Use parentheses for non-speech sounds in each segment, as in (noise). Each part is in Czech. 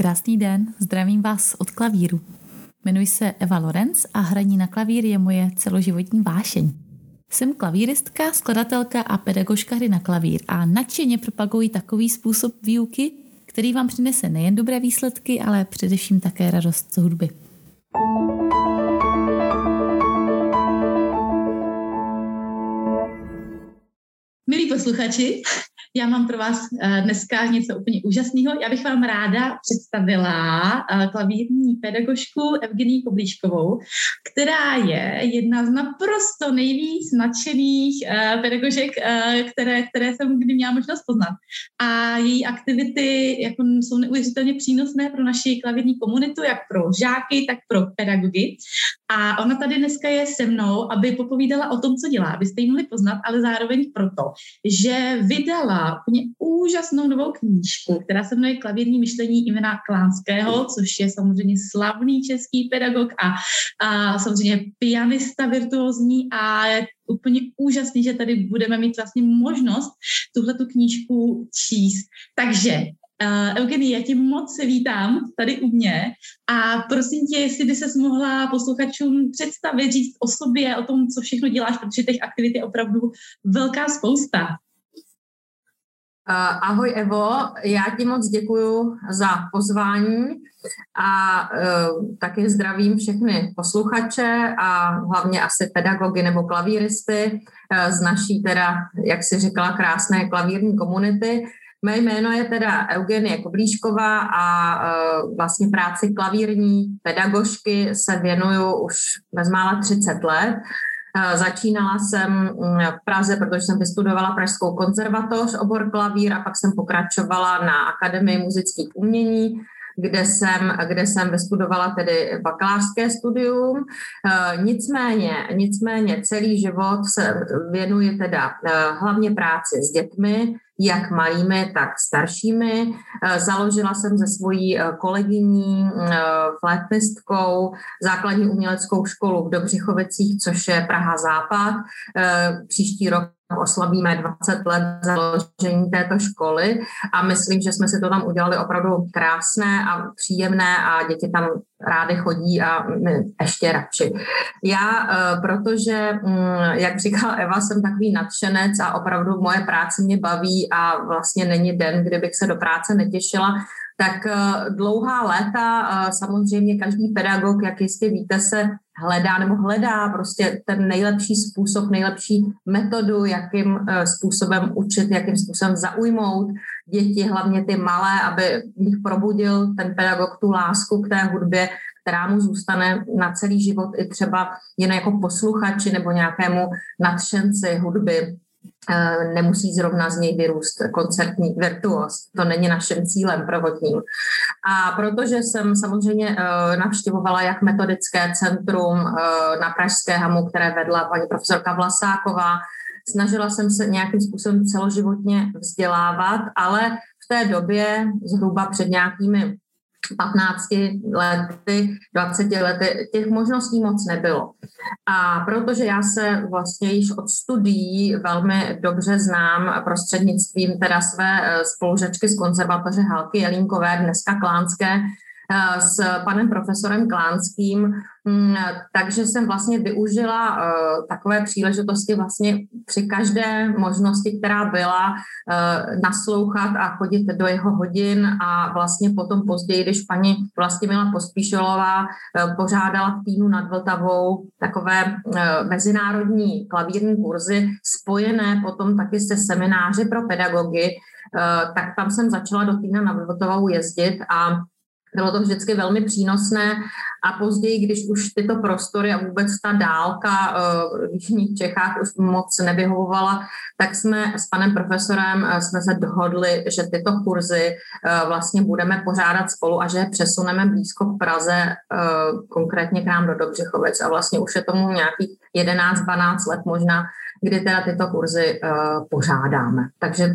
Krásný den, zdravím vás od klavíru. Jmenuji se Eva Lorenz a hraní na klavír je moje celoživotní vášeň. Jsem klavíristka, skladatelka a pedagožka hry na klavír a nadšeně propaguji takový způsob výuky, který vám přinese nejen dobré výsledky, ale především také radost z hudby. Milí posluchači, já mám pro vás eh, dneska něco úplně úžasného. Já bych vám ráda představila eh, klavírní pedagožku Evgenii Koblíškovou, která je jedna z naprosto nejvíc nadšených eh, pedagožek, které, které jsem kdy měla možnost poznat. A její aktivity jako jsou neuvěřitelně přínosné pro naši klavírní komunitu, jak pro žáky, tak pro pedagogy. A ona tady dneska je se mnou, aby popovídala o tom, co dělá, abyste ji mohli poznat, ale zároveň proto, že vydala úplně úžasnou novou knížku, která se jmenuje Klavírní myšlení Ivana Klánského, což je samozřejmě slavný český pedagog a, a samozřejmě pianista virtuózní a je úplně úžasný, že tady budeme mít vlastně možnost tuhle tu knížku číst. Takže Uh, Eugenie, já tě moc vítám tady u mě a prosím tě, jestli by se mohla posluchačům představit, říct o sobě, o tom, co všechno děláš, protože těch aktivit je opravdu velká spousta. Uh, ahoj Evo, já ti moc děkuji za pozvání a uh, taky zdravím všechny posluchače a hlavně asi pedagogy nebo klavíristy uh, z naší teda, jak si řekla, krásné klavírní komunity. Mé jméno je teda Eugenie Koblíšková a uh, vlastně práci klavírní pedagožky se věnuju už bezmála 30 let. Uh, začínala jsem mm, v Praze, protože jsem vystudovala Pražskou konzervatoř, obor klavír a pak jsem pokračovala na Akademii muzických umění, kde jsem, kde jsem vystudovala tedy bakalářské studium. Uh, nicméně, nicméně celý život se věnuji teda hlavně práci s dětmi, jak malými, tak staršími. Eh, založila jsem se svojí eh, kolegyní, eh, flétnistkou, základní uměleckou školu v Dobřichovicích, což je Praha Západ. Příští rok oslavíme 20 let založení této školy a myslím, že jsme si to tam udělali opravdu krásné a příjemné a děti tam rády chodí a ještě radši. Já, eh, protože, mm, jak říkala Eva, jsem takový nadšenec a opravdu moje práce mě baví a vlastně není den, kdybych se do práce netěšila, tak eh, dlouhá léta eh, samozřejmě každý pedagog, jak jistě víte, se hledá nebo hledá prostě ten nejlepší způsob, nejlepší metodu, jakým eh, způsobem učit, jakým způsobem zaujmout děti, hlavně ty malé, aby jich probudil ten pedagog tu lásku k té hudbě, která mu zůstane na celý život i třeba jen jako posluchači nebo nějakému nadšenci hudby nemusí zrovna z něj vyrůst koncertní virtuos. To není naším cílem prvotním. A protože jsem samozřejmě eh, navštěvovala jak metodické centrum eh, na Pražské hamu, které vedla paní profesorka Vlasáková, snažila jsem se nějakým způsobem celoživotně vzdělávat, ale v té době, zhruba před nějakými 15 lety, 20 lety, těch možností moc nebylo. A protože já se vlastně již od studií velmi dobře znám prostřednictvím teda své eh, spolužečky z konzervatoře Halky Jelínkové, dneska Klánské, s panem profesorem Klánským, mm, takže jsem vlastně využila eh, takové příležitosti vlastně při každé možnosti, která byla, eh, naslouchat a chodit do jeho hodin a vlastně potom později, když paní Vlastimila Pospíšelová pořádala v týmu nad Vltavou takové mezinárodní klavírní kurzy spojené potom taky se semináři pro pedagogy, tak tam jsem začala do týna nad Vltavou jezdit a bylo to vždycky velmi přínosné a později, když už tyto prostory a vůbec ta dálka eh, v Jižních Čechách už moc nevyhovovala, tak jsme s panem profesorem eh, jsme se dohodli, že tyto kurzy eh, vlastně budeme pořádat spolu a že je přesuneme blízko k Praze, konkrétně k nám do Dobřichovic a vlastně už je tomu nějakých 11-12 let možná, kdy teda tyto kurzy pořádáme. Takže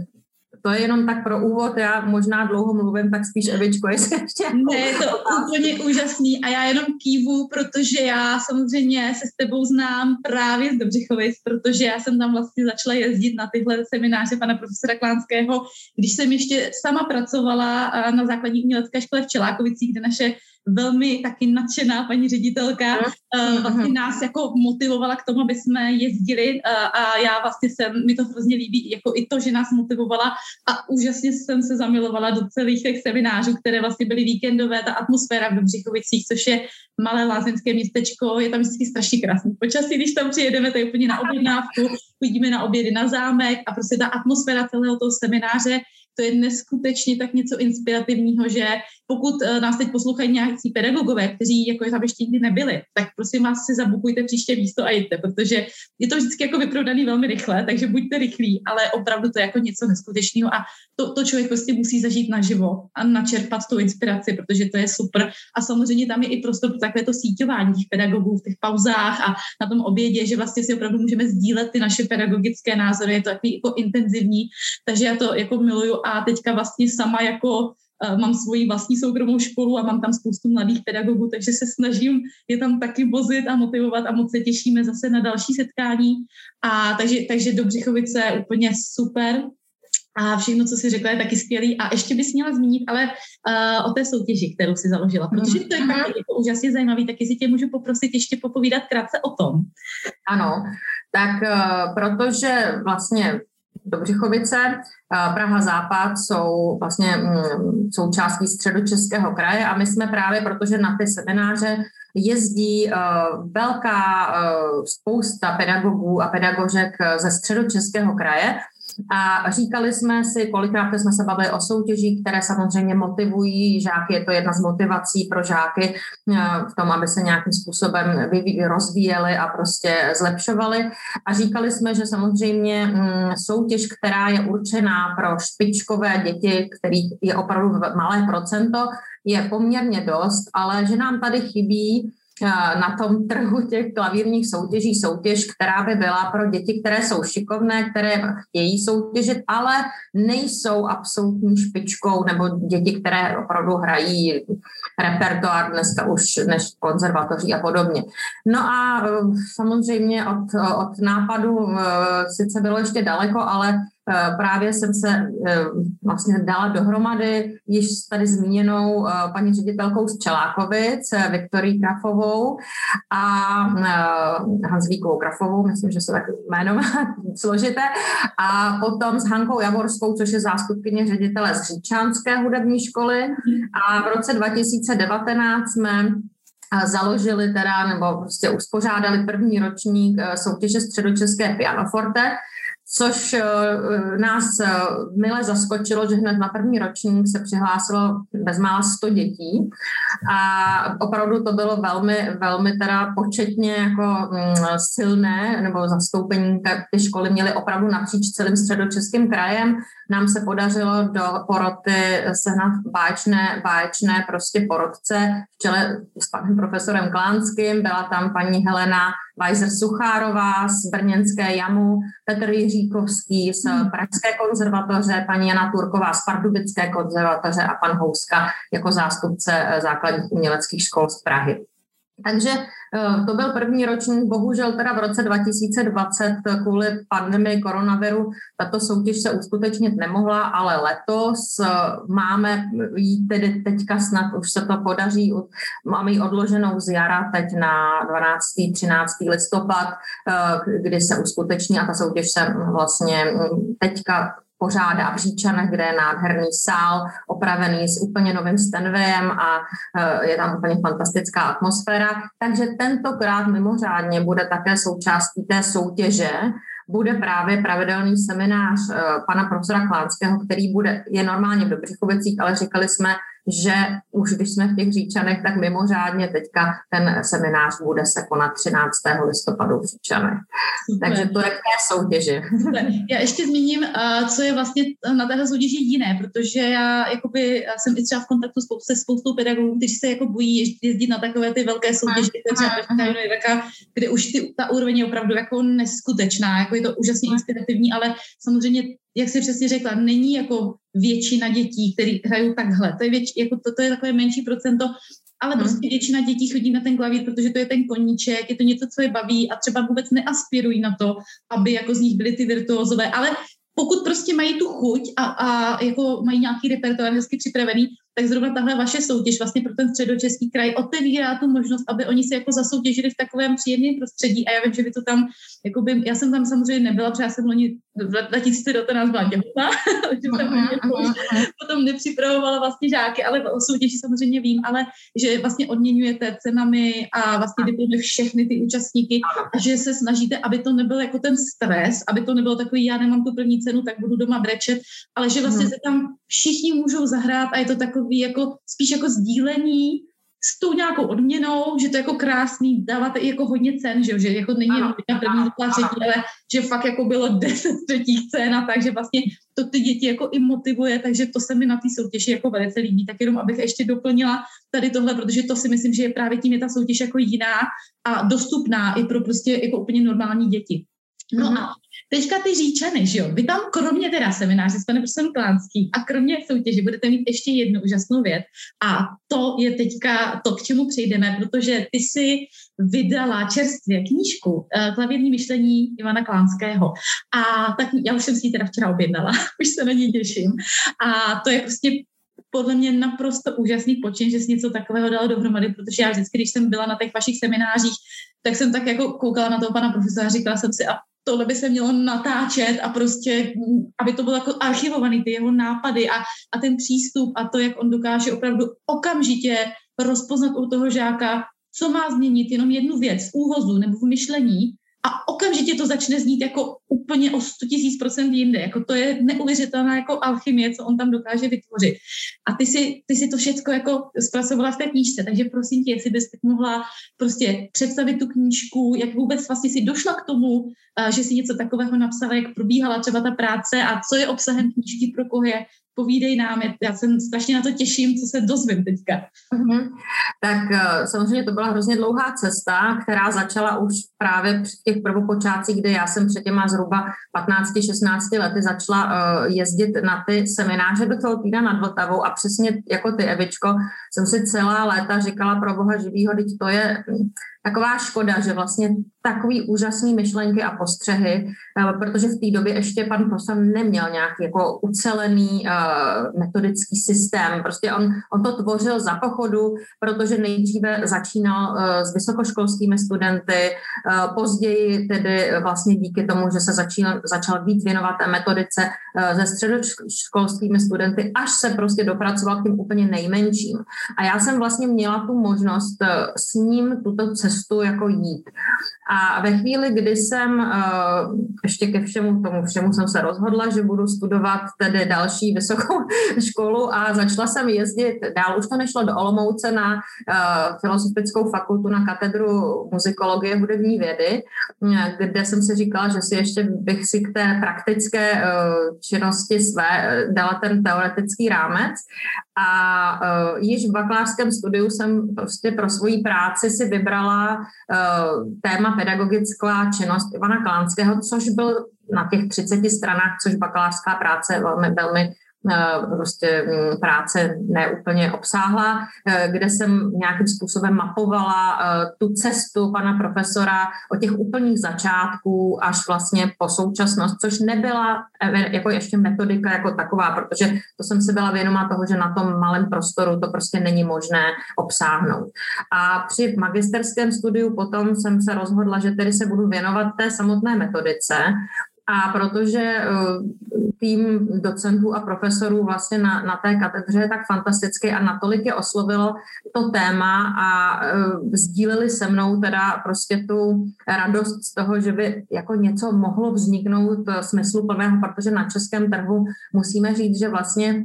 to je jenom tak pro úvod, já možná dlouho mluvím, tak spíš Evičko, jestli (laughs) ještě... Ne, je to úplně úžasný a já jenom kývu, protože já samozřejmě se s tebou znám právě z Dobřichovic, protože já jsem tam vlastně začala jezdit na tyhle semináře pana profesora Klánského, když jsem ještě sama pracovala na základní umělecké škole v Čelákovicích, kde naše velmi taky nadšená paní ředitelka uh, vlastně nás jako motivovala k tomu, aby jsme jezdili uh, a já vlastně jsem, mi to hrozně líbí, jako i to, že nás motivovala a úžasně jsem se zamilovala do celých těch seminářů, které vlastně byly víkendové, ta atmosféra v Dobřichovicích, což je malé lázeňské městečko, je tam vždycky strašně krásný počasí, když tam přijedeme, to je úplně na objednávku, chodíme na obědy na zámek a prostě ta atmosféra celého toho semináře to je neskutečně tak něco inspirativního, že pokud uh, nás teď poslouchají nějaký pedagogové, kteří jako tam ještě nikdy nebyli, tak prosím vás si zabukujte příště místo a jděte, protože je to vždycky jako vyprodaný velmi rychle, takže buďte rychlí, ale opravdu to je jako něco neskutečného a to, to člověk prostě musí zažít naživo a načerpat tu inspiraci, protože to je super. A samozřejmě tam je i prostor pro takové to síťování těch pedagogů v těch pauzách a na tom obědě, že vlastně si opravdu můžeme sdílet ty naše pedagogické názory, je to takový jako intenzivní, takže já to jako miluju a teďka vlastně sama jako mám svoji vlastní soukromou školu a mám tam spoustu mladých pedagogů, takže se snažím je tam taky vozit a motivovat a moc se těšíme zase na další setkání. A takže, takže do Břichovice je úplně super a všechno, co si řekla, je taky skvělý. A ještě bys měla zmínit ale uh, o té soutěži, kterou si založila, protože to je mm. taky jako úžasně zajímavý, taky si tě můžu poprosit ještě popovídat krátce o tom. Ano, tak uh, protože vlastně Dobřichovice, Praha Západ jsou vlastně mm, součástí středočeského kraje a my jsme právě, protože na ty semináře jezdí velká spousta pedagogů a pedagožek ze středočeského kraje, a říkali jsme si, kolikrát jsme se bavili o soutěžích, které samozřejmě motivují žáky, je to jedna z motivací pro žáky eh, v tom, aby se nějakým způsobem rozvíjeli a prostě zlepšovali. A říkali jsme, že samozřejmě mm, soutěž, která je určená pro špičkové děti, kterých je opravdu malé procento, je poměrně dost, ale že nám tady chybí na tom trhu těch klavírních soutěží soutěž, která by byla pro děti, které jsou šikovné, které chtějí soutěžit, ale nejsou absolutní špičkou, nebo děti, které opravdu hrají repertoár dneska už než konzervatoří a podobně. No a samozřejmě od, od nápadu sice bylo ještě daleko, ale Eh, právě jsem se eh, vlastně dala dohromady již tady zmíněnou eh, paní ředitelkou z Čelákovic, Viktorí Krafovou a Hanzlíkovou Krafovou, myslím, že se tak jméno (laughs) složité, a potom s Hankou Javorskou, což je zástupkyně ředitele z Říčánské hudební školy. A v roce 2019 jsme založili teda, nebo prostě uspořádali první ročník soutěže Středočeské pianoforte, což eh, nás eh, mile zaskočilo, že hned na první ročník se přihlásilo bezmála 100 dětí a opravdu to bylo velmi, velmi teda početně jako mm, silné, nebo zastoupení ty školy měly opravdu napříč celým středočeským krajem. Nám se podařilo do poroty sehnat báječné, báječné prostě porodce v čele s panem profesorem Klánským, byla tam paní Helena Weiser Suchárová z Brněnské jamu, Petr Jiříkovský z hmm. Pražské konzervatoře, paní Jana Turková z Pardubické konzervatoře a pan Houska jako zástupce eh, základních uměleckých škol z Prahy. Takže eh, to byl první ročník, bohužel teda v roce 2020 kvůli pandemii koronaviru tato soutěž se uskutečnit nemohla, ale letos eh, máme jí tedy teďka snad už se to podaří, máme ji odloženou z jara teď na 12. 13. listopad, eh, kdy se uskuteční a ta soutěž se vlastně mm, teďka pořádá v Říčanech, kde je nádherný sál, opravený s úplně novým Stenwayem a e, je tam úplně fantastická atmosféra. Takže tentokrát mimořádně bude také součástí té soutěže, bude právě pravidelný seminář e, pana profesora Klánského, který bude, je normálně v Dobřichovicích, ale říkali jsme, že už když jsme v těch říčanech, tak mimořádně teďka ten seminář bude se konat 13. listopadu v říčanech. Super. Takže to je k té soutěži. Super. Já ještě zmíním, co je vlastně na téhle soutěži jiné, protože já jakoby, já jsem i třeba v kontaktu se spoustou pedagogů, kteří se jako bojí jezdit na takové ty velké soutěže, kde už ty, ta úroveň je opravdu jako neskutečná, jako je to úžasně inspirativní, ale samozřejmě jak jsi přesně řekla, není jako většina dětí, které hrajou takhle. To je, věč, jako to, to je takové menší procento, ale hmm. prostě většina dětí chodí na ten klavír, protože to je ten koníček, je to něco, co je baví a třeba vůbec neaspirují na to, aby jako z nich byly ty virtuózové, ale pokud prostě mají tu chuť a, a jako mají nějaký repertoár hezky připravený, tak zrovna tahle vaše soutěž vlastně pro ten středočeský kraj otevírá tu možnost, aby oni se jako zasoutěžili v takovém příjemném prostředí. A já vím, že vy to tam, jakoby, já jsem tam samozřejmě nebyla, protože já jsem loni v 2019 byla těhotná, (laughs) takže jsem uh-huh, potom nepřipravovala vlastně žáky, ale o soutěži samozřejmě vím, ale že vlastně odměňujete cenami a vlastně jdete všechny ty účastníky a že se snažíte, aby to nebyl jako ten stres, aby to nebylo takový, já nemám tu první cenu, tak budu doma brečet, ale že vlastně se tam všichni můžou zahrát a je to takový jako spíš jako sdílení s tou nějakou odměnou, že to je jako krásný, dáváte i jako hodně cen, že, že jako není jenom na první, druhá, třetí, ale že fakt jako bylo (laughs) deset třetích cen a takže vlastně to ty děti jako i motivuje, takže to se mi na té soutěži jako velice líbí. Tak jenom abych ještě doplnila tady tohle, protože to si myslím, že je právě tím je ta soutěž jako jiná a dostupná i pro prostě jako úplně normální děti. No a teďka ty říčany, že jo, vy tam kromě teda semináře s panem profesorem Klánským a kromě soutěže budete mít ještě jednu úžasnou věc a to je teďka to, k čemu přejdeme, protože ty si vydala čerstvě knížku uh, Klavírní myšlení Ivana Klánského. A tak já už jsem si ji teda včera objednala, (laughs) už se na ní těším. A to je prostě podle mě naprosto úžasný počin, že jsi něco takového dala dohromady, protože já vždycky, když jsem byla na těch vašich seminářích, tak jsem tak jako koukala na toho pana profesora říkala jsem si, a tohle by se mělo natáčet a prostě, aby to bylo jako archivovaný, ty jeho nápady a, a ten přístup a to, jak on dokáže opravdu okamžitě rozpoznat u toho žáka, co má změnit, jenom jednu věc v úvozu nebo v myšlení a okamžitě to začne znít jako úplně o 100 tisíc procent jinde. Jako to je neuvěřitelná jako alchymie, co on tam dokáže vytvořit. A ty si, ty si to všechno jako zpracovala v té knížce, takže prosím tě, jestli bys mohla prostě představit tu knížku, jak vůbec vlastně si došla k tomu, že si něco takového napsala, jak probíhala třeba ta práce a co je obsahem knížky, pro koho je, povídej nám, já jsem strašně na to těším, co se dozvím teďka. Mm-hmm. Tak uh, samozřejmě to byla hrozně dlouhá cesta, která začala už právě při těch prvopočátcích, kdy já jsem před těma zhruba 15-16 lety začala uh, jezdit na ty semináře do Tolpína nad Vltavou a přesně jako ty, Evičko, jsem si celá léta říkala pro boha živýho, teď to je taková škoda, že vlastně takový úžasný myšlenky a postřehy, eh, protože v té době ještě pan profesor neměl nějaký jako ucelený uh, metodický systém. Prostě on, on to tvořil za pochodu, protože nejdříve začínal uh, s vysokoškolskými studenty, uh, později tedy vlastně díky tomu, že se začín, začal víc věnovat té metodice se středoškolskými studenty, až se prostě dopracoval k tím úplně nejmenším. A já jsem vlastně měla tu možnost s ním tuto cestu cestu jako jít. A ve chvíli, kdy jsem eh, ještě ke všemu tomu všemu jsem se rozhodla, že budu studovat tedy další vysokou (laughs) školu a začala jsem jezdit dál. Už to nešlo do Olomouce na eh, filozofickou fakultu na katedru muzikologie hudební vědy, kde jsem si říkala, že si ještě bych si k té praktické eh, činnosti své dala ten teoretický rámec. A již v bakalářském studiu jsem prostě pro svoji práci si vybrala téma pedagogická činnost Ivana Klánského, což byl na těch 30 stranách, což bakalářská práce velmi, velmi prostě mm, práce neúplně obsáhla, eh, kde jsem nějakým způsobem mapovala eh, tu cestu pana profesora od těch úplných začátků až vlastně po současnost, což nebyla jako ještě metodika jako taková, protože to jsem si byla vědomá toho, že na tom malém prostoru to prostě není možné obsáhnout. A při magisterském studiu potom jsem se rozhodla, že tedy se budu věnovat té samotné metodice a protože eh, tým docentů a profesorů vlastně na, na té katedře je tak fantastický a natolik je oslovilo to téma a uh, sdíleli se mnou teda prostě tu radost z toho, že by jako něco mohlo vzniknout smysluplného, protože na českém trhu musíme říct, že vlastně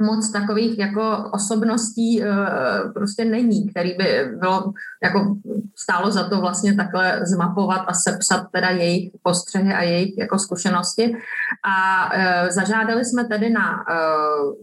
moc takových jako osobností uh, prostě není, který by bylo jako stálo za to vlastně takhle zmapovat a sepsat teda jejich postřehy a jejich jako zkušenosti. A uh, zažádali jsme tedy na uh,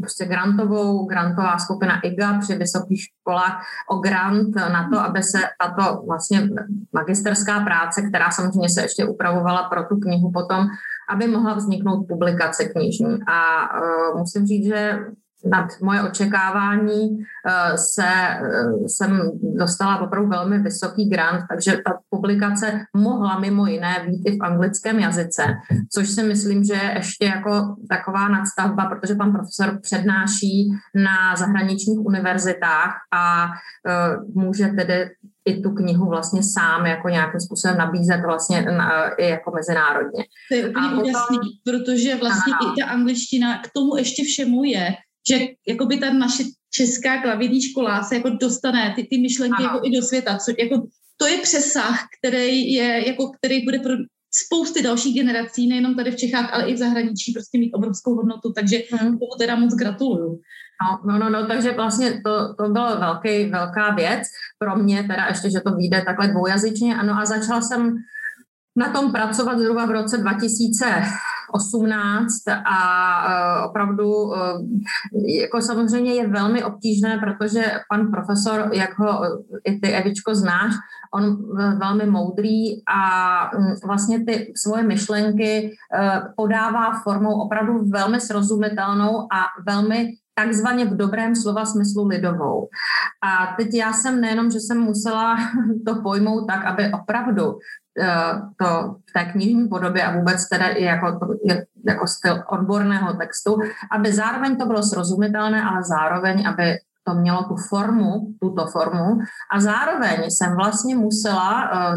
prostě grantovou, grantová skupina IGA při vysokých školách o grant na to, aby se tato vlastně magisterská práce, která samozřejmě se ještě upravovala pro tu knihu potom, aby mohla vzniknout publikace knižní. A uh, musím říct, že nad moje očekávání eh, se, eh, jsem dostala opravdu velmi vysoký grant, takže ta publikace mohla mimo jiné být i v anglickém jazyce, což si myslím, že je ještě jako taková nadstavba, protože pan profesor přednáší na zahraničních univerzitách a eh, může tedy i tu knihu vlastně sám jako nějakým způsobem nabízet vlastně na, i jako mezinárodně. To je úplně úžasný, protože vlastně ano. i ta angličtina k tomu ještě všemu je, že jakoby ta naše česká klavírní škola se jako dostane ty, ty myšlenky jako i do světa, co, jako, to je přesah, který je, jako, který bude pro spousty dalších generací, nejenom tady v Čechách, ale i v zahraničí prostě mít obrovskou hodnotu, takže hmm. tomu teda moc gratuluju. No, no, no, no, takže vlastně to, to byla velký, velká věc pro mě, teda ještě, že to vyjde takhle dvoujazyčně, ano, a začala jsem na tom pracovat zhruba v roce 2018 a uh, opravdu uh, jako samozřejmě je velmi obtížné, protože pan profesor, jak ho i ty Evičko znáš, on velmi moudrý a um, vlastně ty svoje myšlenky podává formou opravdu velmi srozumitelnou a velmi takzvaně v dobrém slova smyslu lidovou. A teď já jsem nejenom, že jsem musela (laughs) to pojmout tak, aby opravdu to v té knižní podobě a vůbec teda i jako, jako styl odborného textu, aby zároveň to bylo srozumitelné, ale zároveň, aby to mělo tu formu, tuto formu a zároveň jsem vlastně musela uh,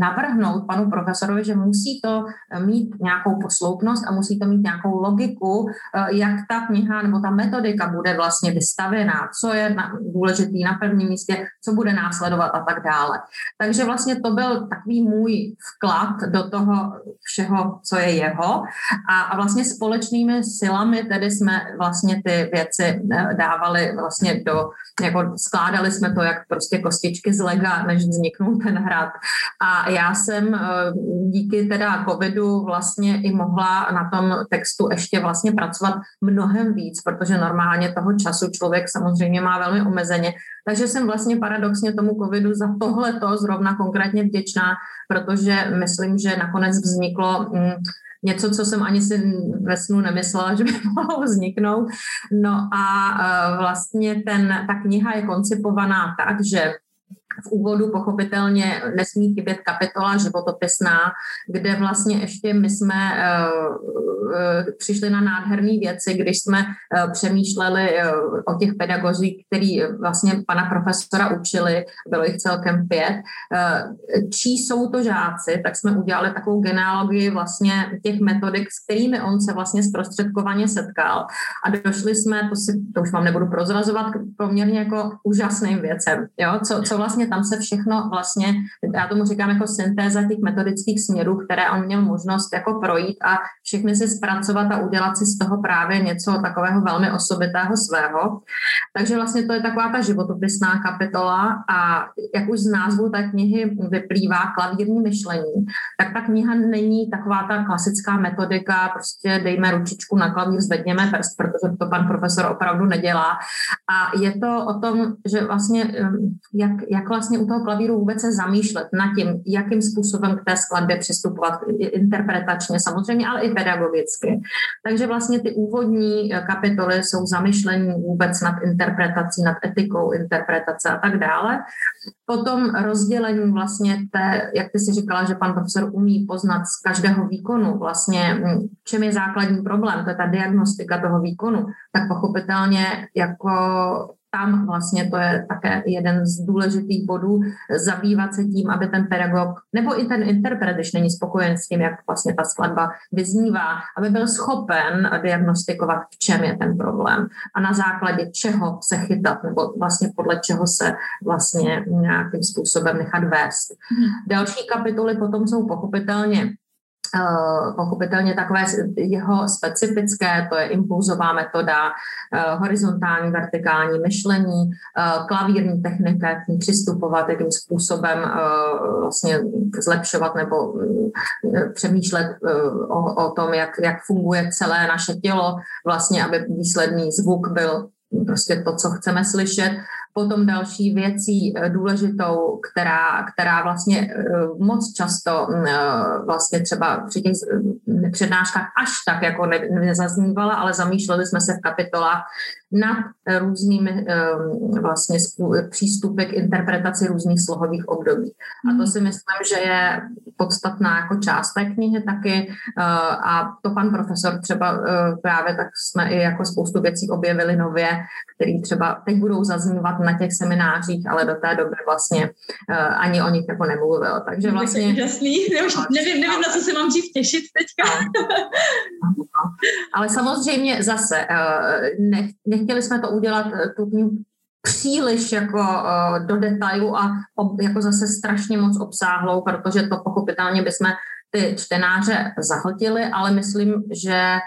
navrhnout panu profesorovi, že musí to eh, mít nějakou posloupnost a musí to mít nějakou logiku, uh, jak ta kniha nebo ta metodika bude vlastně vystavená, co je důležitý na prvním místě, co bude následovat a tak dále. Takže vlastně to byl takový můj vklad do toho všeho, co je jeho a, a vlastně společnými silami tedy jsme vlastně ty věci dávali vlastně do, jako skládali jsme to jak prostě kostičky z lega, než vzniknul ten hrad. A já jsem eh, díky teda covidu vlastně i mohla na tom textu ještě vlastně pracovat mnohem víc, protože normálně toho času člověk samozřejmě má velmi omezeně. Takže jsem vlastně paradoxně tomu covidu za tohleto zrovna konkrétně vděčná, protože myslím, že nakonec vzniklo mm, něco, co jsem ani si ve snu nemyslela, (laughs) že by mohlo vzniknout. No a e, vlastně ten, ta kniha je koncipovaná tak, že v úvodu pochopitelně nesmí chybět kapitola životopisná, kde vlastně ještě my jsme uh, uh, přišli na nádherné věci, když jsme uh, přemýšleli o těch pedagozích, který vlastně pana profesora učili, bylo jich celkem pět, čí jsou to žáci, tak jsme udělali takovou genealogii vlastně těch metodik, s kterými on se vlastně zprostředkovaně setkal. A došli jsme, to, si, to už vám nebudu prozrazovat, poměrně jako úžasným věcem, jo? Co, co vlastně tam se všechno vlastně, já tomu říkám jako syntéza těch metodických směrů, které on měl možnost jako projít a všechny si zpracovat a udělat si z toho právě něco takového velmi osobitého svého. Takže vlastně to je taková ta životopisná kapitola a jak už z názvu té knihy vyplývá klavírní myšlení, tak ta kniha není taková ta klasická metodika, prostě dejme ručičku na klavír, zvedněme prst, protože to pan profesor opravdu nedělá. A je to o tom, že vlastně jak, jak vlastně u toho klavíru vůbec se zamýšlet nad tím, jakým způsobem k té skladbě přistupovat interpretačně samozřejmě, ale i pedagogicky. Takže vlastně ty úvodní eh, kapitoly jsou zamýšlení vůbec nad interpretací, nad etikou interpretace a tak dále. Potom rozdělení vlastně té, jak ty si říkala, že pan profesor umí poznat z každého výkonu vlastně, hm, čem je základní problém, to je ta diagnostika toho výkonu, tak pochopitelně jako tam vlastně to je také jeden z důležitých bodů, zabývat se tím, aby ten pedagog nebo i ten interpret, když není spokojen s tím, jak vlastně ta skladba vyznívá, aby byl schopen diagnostikovat, v čem je ten problém a na základě čeho se chytat nebo vlastně podle čeho se vlastně nějakým způsobem nechat vést. Hmm. Další kapitoly potom jsou pochopitelně pochopitelně takové jeho specifické, to je impulzová metoda, eh, horizontální, vertikální myšlení, eh, klavírní technika, jak ní přistupovat, jakým způsobem vlastně zlepšovat nebo přemýšlet o, o tom, jak, jak funguje celé naše tělo, vlastně, aby výsledný zvuk byl prostě to, co chceme slyšet. Potom další věcí eh, důležitou, která, která vlastně eh, moc často mm, eh, vlastně třeba při těch přednáškách až tak jako nezaznívala, ale zamýšleli jsme se v kapitolách nad různými vlastně přístupy k interpretaci různých slohových období. A to hmm. si myslím, že je podstatná jako část té knihy taky a to pan profesor třeba právě tak jsme i jako spoustu věcí objevili nově, které třeba teď budou zaznívat na těch seminářích, ale do té doby vlastně uh, ani o nich jako nemluvil. Takže vlastně... To úžasný, nevím, nevím, na co se mám dřív těšit teďka. ale samozřejmě zase, uh, nech, nechtěli jsme to udělat eh, tu knihu příliš jako uh, do detailu a ob, jako zase strašně moc obsáhlou, protože to pochopitelně bychom ty čtenáře zahltili, ale myslím, že Eh,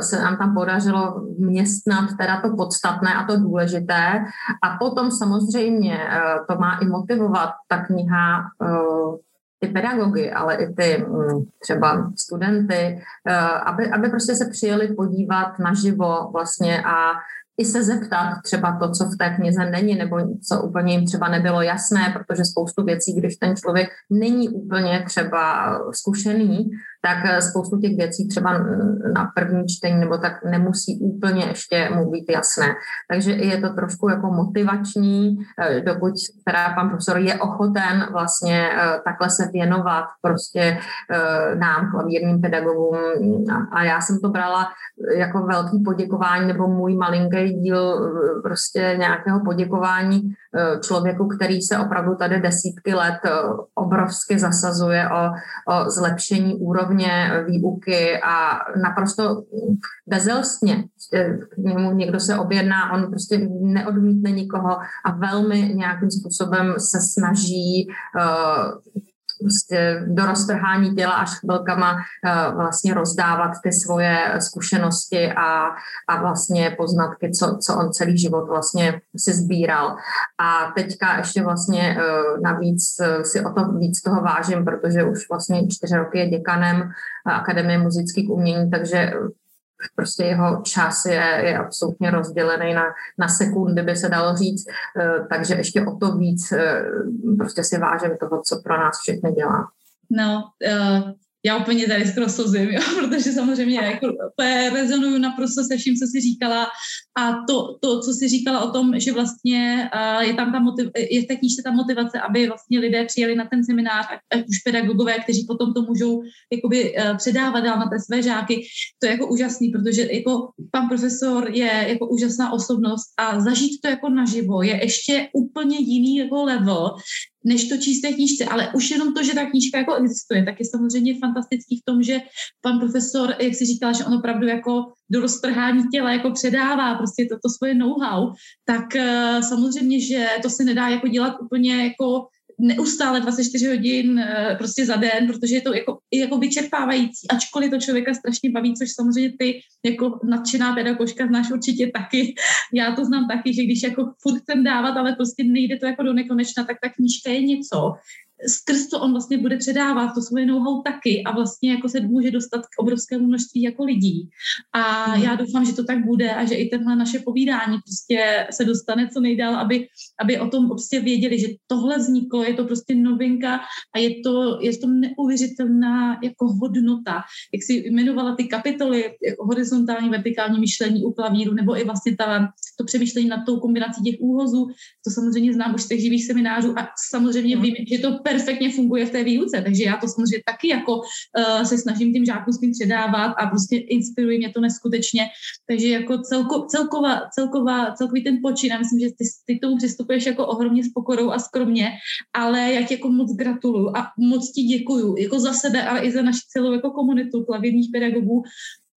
se nám tam podařilo městnat teda to podstatné a to důležité. A potom samozřejmě eh, to má i motivovat ta kniha eh, ty pedagogy, ale i ty mm, třeba studenty, aby, aby prostě se přijeli podívat naživo vlastně a i se zeptat třeba to, co v té knize není, nebo co úplně jim třeba nebylo jasné, protože spoustu věcí, když ten člověk není úplně třeba zkušený, tak eh, spoustu těch věcí třeba na první čtení nebo tak nemusí úplně ještě mu být jasné. Takže je to trošku jako motivační, eh, dokud teda pan profesor je ochoten vlastně eh, takhle se věnovat prostě nám, klavírním pedagogům. A já jsem to brala jako velký poděkování nebo můj malinký díl prostě nějakého poděkování člověku, který se opravdu tady desítky let obrovsky zasazuje o, o zlepšení úrovně úrovně výuky a naprosto bezelstně němu někdo se objedná, on prostě neodmítne nikoho a velmi nějakým způsobem se snaží uh, prostě do roztrhání těla až chvilkama uh, vlastně rozdávat ty svoje zkušenosti a, a vlastně poznatky, co, co on celý život vlastně si sbíral. A teďka ještě vlastně uh, navíc uh, si o to víc toho vážím, protože už vlastně čtyři roky je děkanem Akademie muzických umění, takže prostě jeho čas je, je absolutně rozdělený na, na sekundy, by se dalo říct, eh, takže ještě o to víc eh, prostě si vážím toho, co pro nás všechny dělá. No, uh, já úplně tady skoro slzím, jo, (laughs) protože samozřejmě jako rezonuju naprosto se vším, co jsi říkala. A to, to co jsi říkala o tom, že vlastně uh, je tam ta motiv, je v té knížce ta motivace, aby vlastně lidé přijeli na ten seminář, ať už pedagogové, kteří potom to můžou jakoby uh, předávat dál na té své žáky, to je jako úžasný, protože jako pan profesor je jako úžasná osobnost a zažít to jako naživo je ještě úplně jiný jako level, než to číst té knížce, ale už jenom to, že ta knížka jako existuje, tak je samozřejmě fantastický v tom, že pan profesor, jak si říkal, že on opravdu jako do roztrhání těla jako předává prostě toto svoje know-how, tak uh, samozřejmě, že to se nedá jako dělat úplně jako neustále 24 hodin eh, prostě za den, protože je to jako, jako vyčerpávající, ačkoliv to člověka strašně baví, což samozřejmě ty jako nadšená pedagožka znáš určitě taky. (laughs) Já to znám taky, že když jako furt chcem dávat, ale prostě nejde to jako do nekonečna, tak ta knížka je něco, skrz to on vlastně bude předávat to svoje know-how taky a vlastně jako se může dostat k obrovskému množství jako lidí. A hmm. já doufám, že to tak bude a že i tenhle naše povídání prostě se dostane co nejdál, aby, aby o tom prostě věděli, že tohle vzniklo, je to prostě novinka a je to, je to neuvěřitelná jako hodnota. Jak si jmenovala ty kapitoly, jako horizontální, vertikální myšlení u klavíru, nebo i vlastně ta, to přemýšlení nad tou kombinací těch úhozů, to samozřejmě znám už z těch živých seminářů a samozřejmě hmm. vím, že to perfektně funguje v té výuce, takže já to samozřejmě taky jako uh, se snažím tím žákům s tím předávat a prostě inspiruje mě to neskutečně, takže jako celko, celková, celková, celkový ten počin, já myslím, že ty, ty tomu přistupuješ jako ohromně s pokorou a skromně, ale jak jako moc gratuluju a moc ti děkuju, jako za sebe, ale i za naši celou jako komunitu klavírních pedagogů,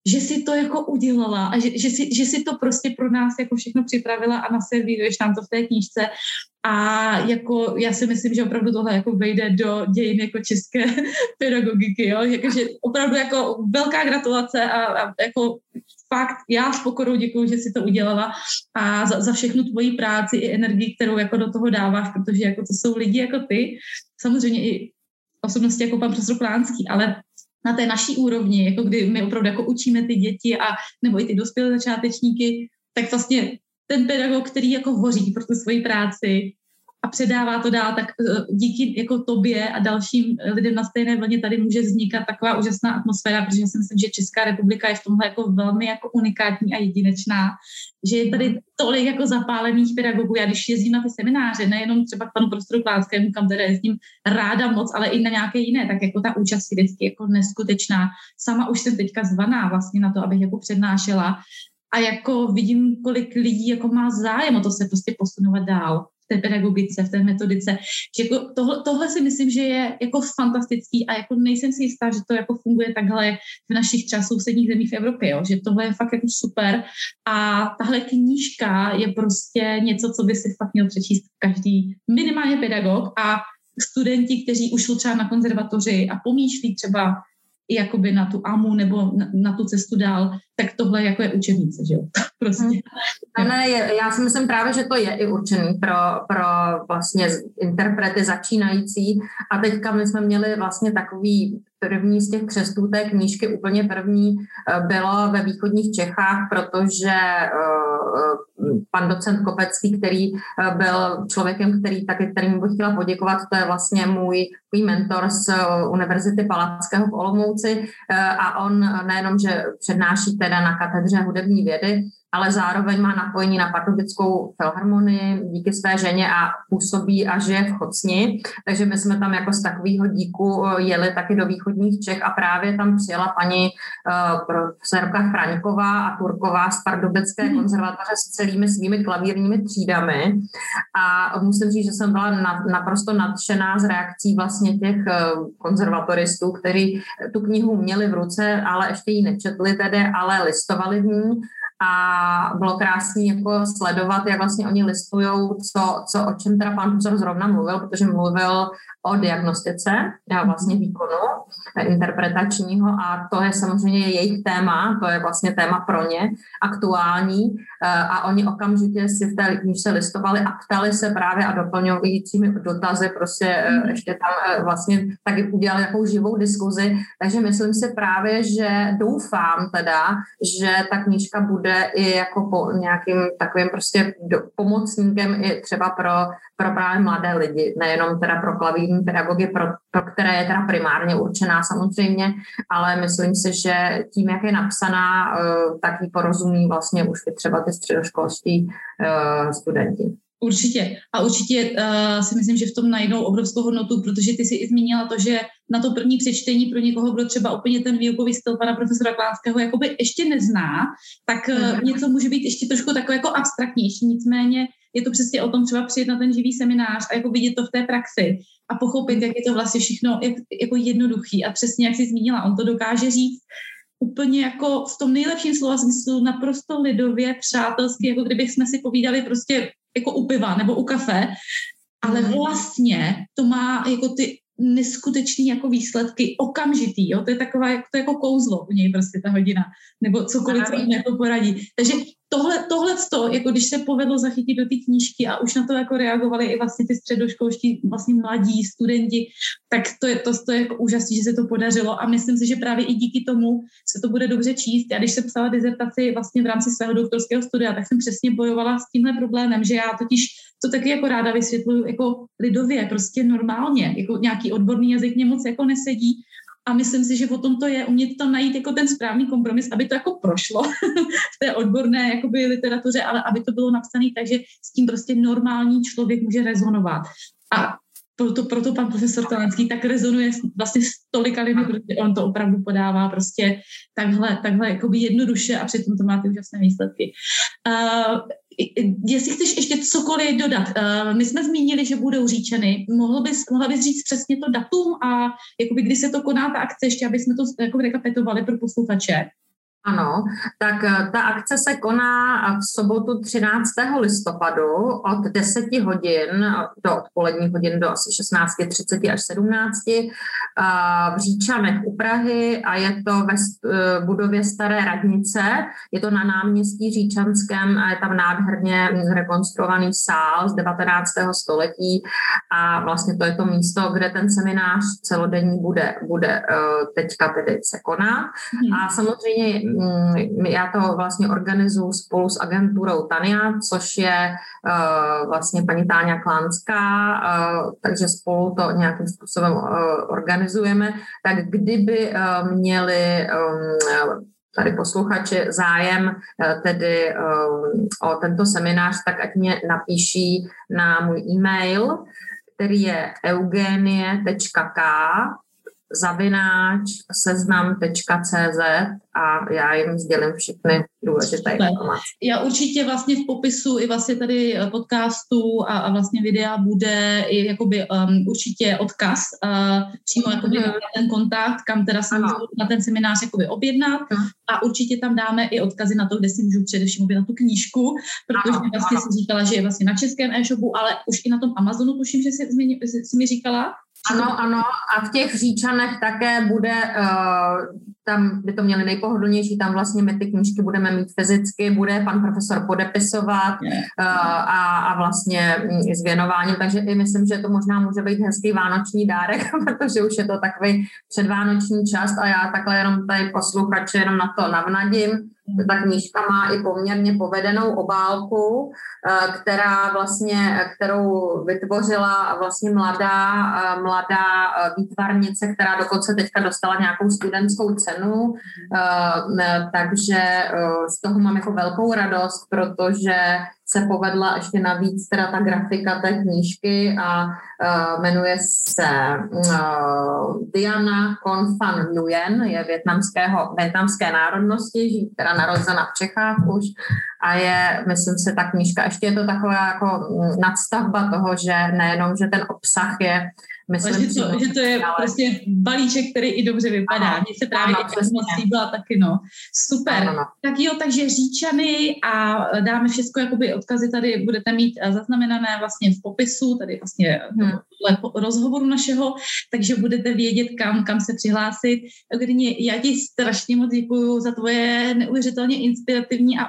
že si to jako udělala a že, že, si, že si to prostě pro nás jako všechno připravila a naservíruješ nám to v té knížce. A jako já si myslím, že opravdu tohle jako vejde do dějin jako české (laughs) pedagogiky, jo? Jakože opravdu jako velká gratulace a, a jako fakt já s pokorou děkuji, že si to udělala a za, za všechnu tvoji práci i energii, kterou jako do toho dáváš, protože jako to jsou lidi jako ty, samozřejmě i osobnosti jako pan profesor ale na té naší úrovni, jako kdy my opravdu jako učíme ty děti a nebo i ty dospělé začátečníky, tak vlastně ten pedagog, který jako hoří pro tu svoji práci, a předává to dál, tak eh, díky jako tobě a dalším lidem na stejné vlně tady může vznikat taková úžasná atmosféra, protože já si myslím, že Česká republika je v tomhle jako velmi jako unikátní a jedinečná, že je tady tolik jako zapálených pedagogů. Já když jezdím na ty semináře, nejenom třeba k panu prostoru Klánskému, kam teda jezdím ráda moc, ale i na nějaké jiné, tak jako ta účast je vždycky jako neskutečná. Sama už jsem teďka zvaná vlastně na to, abych jako přednášela a jako vidím, kolik lidí jako má zájem o to se prostě posunovat dál té pedagogice, v té metodice. Že jako tohle, tohle si myslím, že je jako fantastický a jako nejsem si jistá, že to jako funguje takhle v našich třeba sousedních zemích v Evropě, jo? že tohle je fakt jako super a tahle knížka je prostě něco, co by si fakt měl přečíst každý minimálně pedagog a studenti, kteří už jsou třeba na konzervatoři a pomýšlí třeba jakoby na tu AMU nebo na, na tu cestu dál, tak tohle jako je učebnice, že jo? (laughs) prostě. Hmm. Ne, já si myslím právě, že to je i určený pro, pro vlastně interprety začínající a teďka my jsme měli vlastně takový první z těch křestů té knížky, úplně první, eh, bylo ve východních Čechách, protože eh, pan docent Kopecký, který byl člověkem, který taky, kterým bych chtěla poděkovat, to je vlastně můj, můj mentor z Univerzity Palackého v Olomouci. A on nejenom, že přednáší teda na katedře hudební vědy, ale zároveň má napojení na Pardubickou filharmonii díky své ženě a působí a žije v Chocni. Takže my jsme tam jako z takového díku eh, jeli taky do východních Čech a právě tam přijela paní uh, profesorka Chraňková a Turková z Pardubické mm. konzervatoře s celými svými klavírními třídami. A musím říct, že jsem byla na, naprosto nadšená z reakcí vlastně těch uh, konzervatoristů, kteří tu knihu měli v ruce, ale ještě ji nečetli tedy, ale listovali v ní a bylo krásný jako sledovat, jak vlastně oni listují, co, co, o čem teda pan profesor zrovna mluvil, protože mluvil o diagnostice a vlastně výkonu interpretačního a to je samozřejmě jejich téma, to je vlastně téma pro ně aktuální eh, a oni okamžitě si v té knižce listovali a ptali se právě a doplňujícími dotazy prostě eh, mhm. ještě tam eh, vlastně taky udělali takovou živou diskuzi, takže myslím si právě, že doufám teda, že ta knížka bude i jako po nějakým takovým prostě pomocníkem i třeba pro, pro právě mladé lidi, nejenom teda pro klavírní pedagogy, pro, pro které je teda primárně určená samozřejmě, ale myslím si, že tím, jak je napsaná, eh, tak ji porozumí vlastně už i třeba ty středoškolští eh, studenti. Určitě. A určitě uh, si myslím, že v tom najdou obrovskou hodnotu, protože ty si i zmínila to, že na to první přečtení pro někoho, kdo třeba úplně ten výukový styl pana profesora Klánského jakoby ještě nezná, tak uh, něco může být ještě trošku takové jako abstraktnější. Nicméně je to přesně o tom třeba přijet na ten živý seminář a jako vidět to v té praxi a pochopit, jak je to vlastně všechno jak, jako jednoduchý a přesně jak jsi zmínila, on to dokáže říct úplně jako v tom nejlepším slova smyslu naprosto lidově, přátelsky, jako kdybych jsme si povídali prostě jako u piva nebo u kafe, ale mhm. vlastně to má jako ty neskutečný jako výsledky okamžitý, jo? to je taková, to je jako kouzlo u něj prostě ta hodina, nebo cokoliv, co jako poradí. Takže tohle, tohle to, jako když se povedlo zachytit do té knížky a už na to jako reagovali i vlastně ty středoškolští vlastně mladí studenti, tak to je, to, to je jako úžasné, že se to podařilo a myslím si, že právě i díky tomu se to bude dobře číst. Já když jsem psala dizertaci vlastně v rámci svého doktorského studia, tak jsem přesně bojovala s tímhle problémem, že já totiž to taky jako ráda vysvětluju jako lidově, prostě normálně, jako nějaký odborný jazyk mě moc jako nesedí a myslím si, že o tom to je, umět tam najít jako ten správný kompromis, aby to jako prošlo (laughs) v té odborné jakoby literatuře, ale aby to bylo napsané tak, že s tím prostě normální člověk může rezonovat. A proto, proto pan profesor Talenský tak rezonuje vlastně s tolika lidmi, protože on to opravdu podává prostě takhle, takhle jakoby jednoduše a přitom to má ty úžasné výsledky. Uh, jestli chceš ještě cokoliv dodat, uh, my jsme zmínili, že budou říčeny. Mohl bys, mohla bys říct přesně to datum a jakoby, kdy se to koná ta akce, ještě aby jsme to jako rekapetovali pro posluchače? Ano, tak eh, ta akce se koná v sobotu 13. listopadu od 10 hodin do odpoledních hodin do asi 16.30 až 17 eh, v Říčanech u Prahy a je to ve eh, budově Staré radnice. Je to na náměstí Říčanském a je tam nádherně zrekonstruovaný sál z 19. století a vlastně to je to místo, kde ten seminář celodenní bude, bude teďka tedy se koná. Hmm. A samozřejmě já to vlastně organizuji spolu s agenturou Tania, což je uh, vlastně paní Táňa Klánská, uh, takže spolu to nějakým způsobem uh, organizujeme. Tak kdyby měli tady posluchači zájem tedy o tento seminář, tak ať mě napíší na můj e-mail, který je eugenie.k zavináč seznam.cz a já jim sdělím všechny důležité informace. Já určitě vlastně v popisu i vlastně tady eh, podcastu a, a vlastně videa bude i jakoby um, určitě odkaz uh, přímo jakoby mm. na ten kontakt, kam teda se můžu na ten seminář jakoby objednat mm. a určitě tam dáme i odkazy na to, kde si můžu především objednat tu knížku, protože ano, vlastně ano. si říkala, že je vlastně na českém e-shopu, ale už i na tom Amazonu tuším, že jsi, jsi mi říkala. Ano, ano, a v těch říčanech také bude, uh, tam by to měli nejpohodlnější, tam vlastně my ty knížky budeme mít fyzicky, bude pan profesor podepisovat uh, a, a vlastně s věnováním, takže i myslím, že to možná může být hezký vánoční dárek, (laughs) protože už je to takový předvánoční čas a já takhle jenom tady posluchače jenom na to navnadím, ta knížka má i poměrně povedenou obálku, eh, která vlastně, kterou vytvořila vlastně mladá, eh, mladá eh, výtvarnice, která dokonce teďka dostala nějakou studentskou cenu, takže z toho mám jako velkou radost, protože se povedla ještě navíc teda ta grafika té knížky a uh, jmenuje se uh, Diana Confan Nguyen, je větnamského, větnamské národnosti, která narozena v Čechách už a je, myslím si, ta knížka, ještě je to taková jako nadstavba toho, že nejenom, že ten obsah je Myslím, že, to, že to je ale... prostě balíček, který i dobře vypadá. Mně se právě ano, i moc líbila taky, no. Super. Ano, ano. Tak jo, takže říčany a dáme všechno, jakoby odkazy tady budete mít eh, zaznamenané vlastně v popisu, tady vlastně hmm. rozhovoru našeho, takže budete vědět, kam, kam se přihlásit. Gdyně, já ti strašně moc děkuji za tvoje neuvěřitelně inspirativní a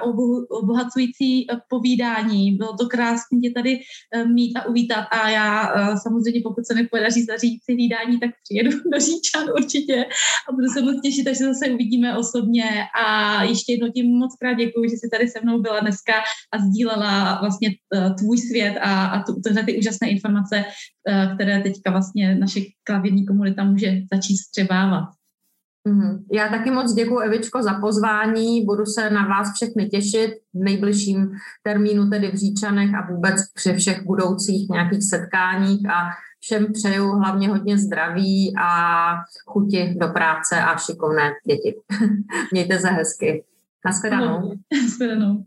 obohacující eh, povídání. Bylo to krásně tě tady eh, mít a uvítat a já samozřejmě, pokud se mi podaří zařídit si hlídání, tak přijedu (laughs) do Říčan určitě a budu se moc těšit, až se zase uvidíme osobně a ještě jednou tím moc krát děkuji, že jsi tady se mnou byla dneska a sdílela vlastně eh, tvůj svět a, a tyhle ty úžasné informace, eh, které teďka vlastně naše klavírní komunita může začít střebávat. Mhm. Já taky moc děkuji, Evičko, za pozvání. Budu se na vás všechny těšit v nejbližším termínu, tedy v Říčanech a vůbec při všech budoucích nějakých setkáních a všem přeju hlavně hodně zdraví a chuti do práce a šikovné děti. (laughs) Mějte se hezky. Naschledanou. Naschledanou.